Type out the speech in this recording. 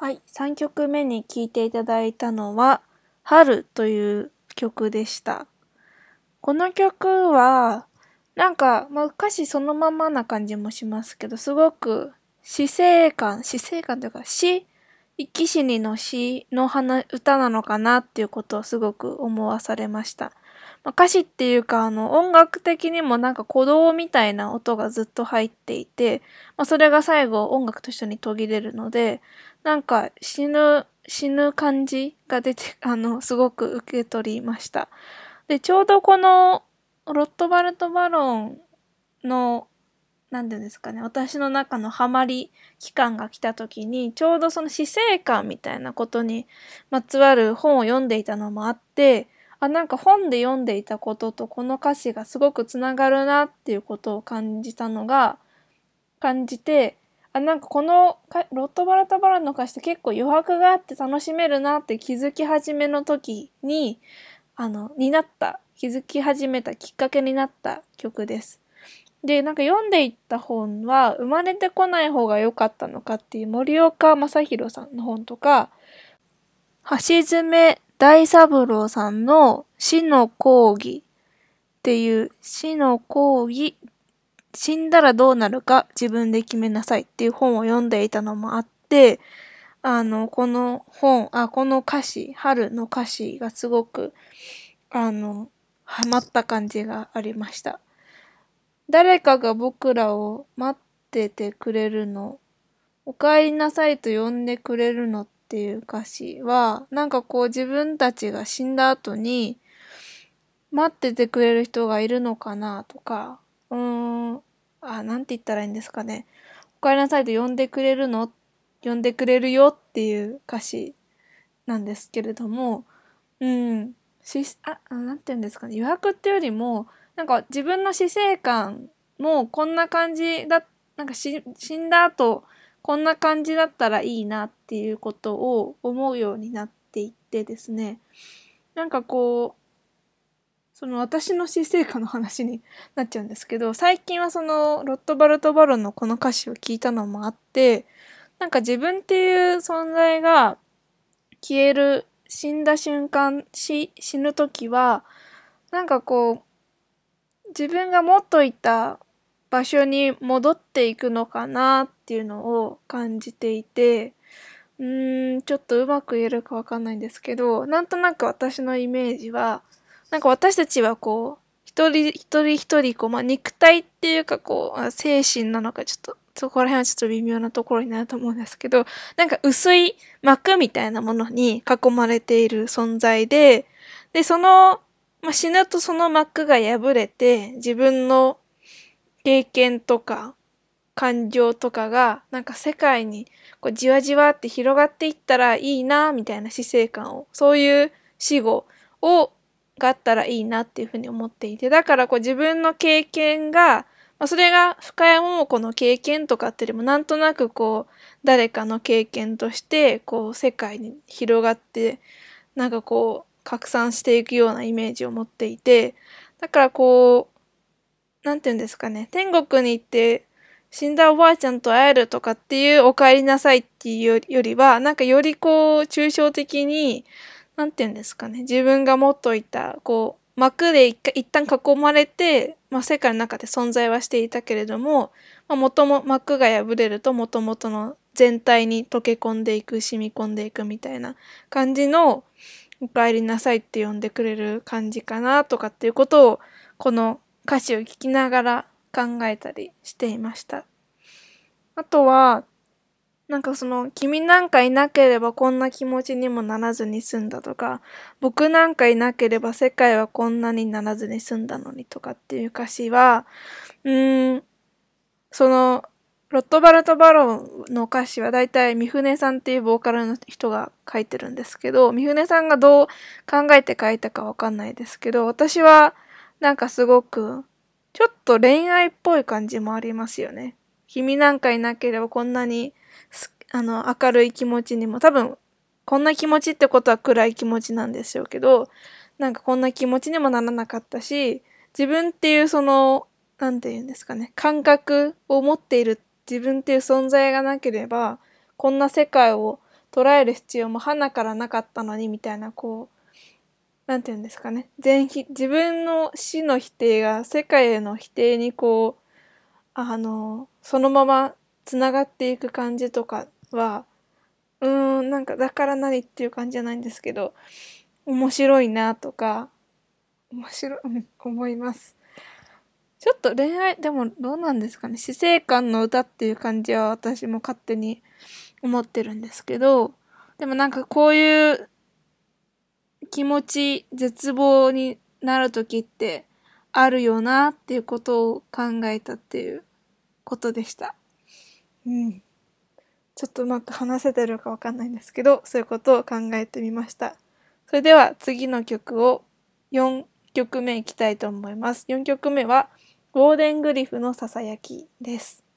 はい、3曲目に聴いていただいたのは、春という曲でした。この曲は、なんか、まあ、歌詞そのままな感じもしますけど、すごく死生観、死生観というか死、生き死にの死の歌なのかなっていうことをすごく思わされました。まあ、歌詞っていうか、あの、音楽的にもなんか鼓動みたいな音がずっと入っていて、まあ、それが最後音楽と一緒に途切れるので、なんか死ぬ、死ぬ感じが出て、あの、すごく受け取りました。で、ちょうどこの、ロットバルト・バロンの、なんていうんですかね、私の中のハマり期間が来た時に、ちょうどその死生観みたいなことにまつわる本を読んでいたのもあって、あ、なんか本で読んでいたこととこの歌詞がすごくつながるなっていうことを感じたのが、感じて、あ、なんかこのロットバラタバラの歌詞って結構余白があって楽しめるなって気づき始めの時に、あの、になった、気づき始めたきっかけになった曲です。で、なんか読んでいった本は、生まれてこない方が良かったのかっていう森岡正宏さんの本とか、橋爪大三郎さんの死の講義っていう死の講義死んだらどうなるか自分で決めなさいっていう本を読んでいたのもあって、あの、この本、あ、この歌詞、春の歌詞がすごく、あの、ハマった感じがありました。誰かが僕らを待っててくれるの、お帰りなさいと呼んでくれるのっていう歌詞は、なんかこう自分たちが死んだ後に、待っててくれる人がいるのかなとか、うーん、あ、なんて言ったらいいんですかね。おかえりなさいと呼んでくれるの？呼んでくれるよっていう歌詞なんですけれども、うん、し、あ、なんて言うんですかね。予約っていうよりも、なんか自分の死生観もこんな感じだ、なんか死んだ後、こんな感じだったらいいなっていうことを思うようになっていってですね。なんかこう、その私の死生観の話になっちゃうんですけど、最近はそのロットバルト・バロンのこの歌詞を聞いたのもあって、なんか自分っていう存在が消える、死んだ瞬間、死、死ぬ時は、なんかこう、自分が持っといた場所に戻っていくのかなっていうのを感じていて、うーん、ちょっとうまく言えるかわかんないんですけど、なんとなく私のイメージは、なんか私たちはこう、一人一人一人こう、まあ、肉体っていうかこう、精神なのかちょっと、そこら辺はちょっと微妙なところになると思うんですけど、なんか薄い膜みたいなものに囲まれている存在で、で、その、まあ、死ぬとその膜が破れて、自分の経験とか、感情とかが、なんか世界にこうじわじわって広がっていったらいいな、みたいな死生観を、そういう死後をがあったらいいなっていうふうに思っていて、だからこう自分の経験が、まあ、それが深谷桃子の経験とかっていうよりもなんとなくこう誰かの経験としてこう世界に広がってなんかこう拡散していくようなイメージを持っていてだからこうなんて言うんですかね。天国に行って死んだおばあちゃんと会えるとかっていうお帰りなさいっていうよりはなんかよりこう抽象的になんて言うんですかね、自分が持っといた、こう、膜で一旦囲まれて、まあ、世界の中で存在はしていたけれども、まあ、元も、膜が破れると元々の全体に溶け込んでいく、染み込んでいくみたいな感じの、お帰りなさいって呼んでくれる感じかなとかっていうことを、この歌詞を聞きながら考えたりしていました。あとは、なんかその、君なんかいなければこんな気持ちにもならずに済んだとか、僕なんかいなければ世界はこんなにならずに済んだのにとかっていう歌詞は、うーん、その、ロットバルト・バロンの歌詞はだいたい三船さんっていうボーカルの人が書いてるんですけど、三船さんがどう考えて書いたかわかんないですけど、私はなんかすごく、ちょっと恋愛っぽい感じもありますよね。君なんかいなければこんなにあの、明るい気持ちにも、多分、こんな気持ちってことは暗い気持ちなんでしょうけど、なんかこんな気持ちにもならなかったし、自分っていうその、なんて言うんですかね、感覚を持っている自分っていう存在がなければ、こんな世界を捉える必要も花からなかったのにみたいなこうなんて言うんですかね全否自分の死の否定が世界への否定にこうあのそのままつながっていく感じとかはうーんなんかだから何っていう感じじゃないんですけど面白いなとか面白い、思います。ちょっと恋愛、でもどうなんですかね。死生観の歌っていう感じは私も勝手に思ってるんですけど、でもなんかこういう気持ち、絶望になる時ってあるよなっていうことを考えたっていうことでした。うん。ちょっとうまく話せてるかわかんないんですけど、そういうことを考えてみました。それでは次の曲を4曲目いきたいと思います。4曲目は、ゴールデングリフのささやきです。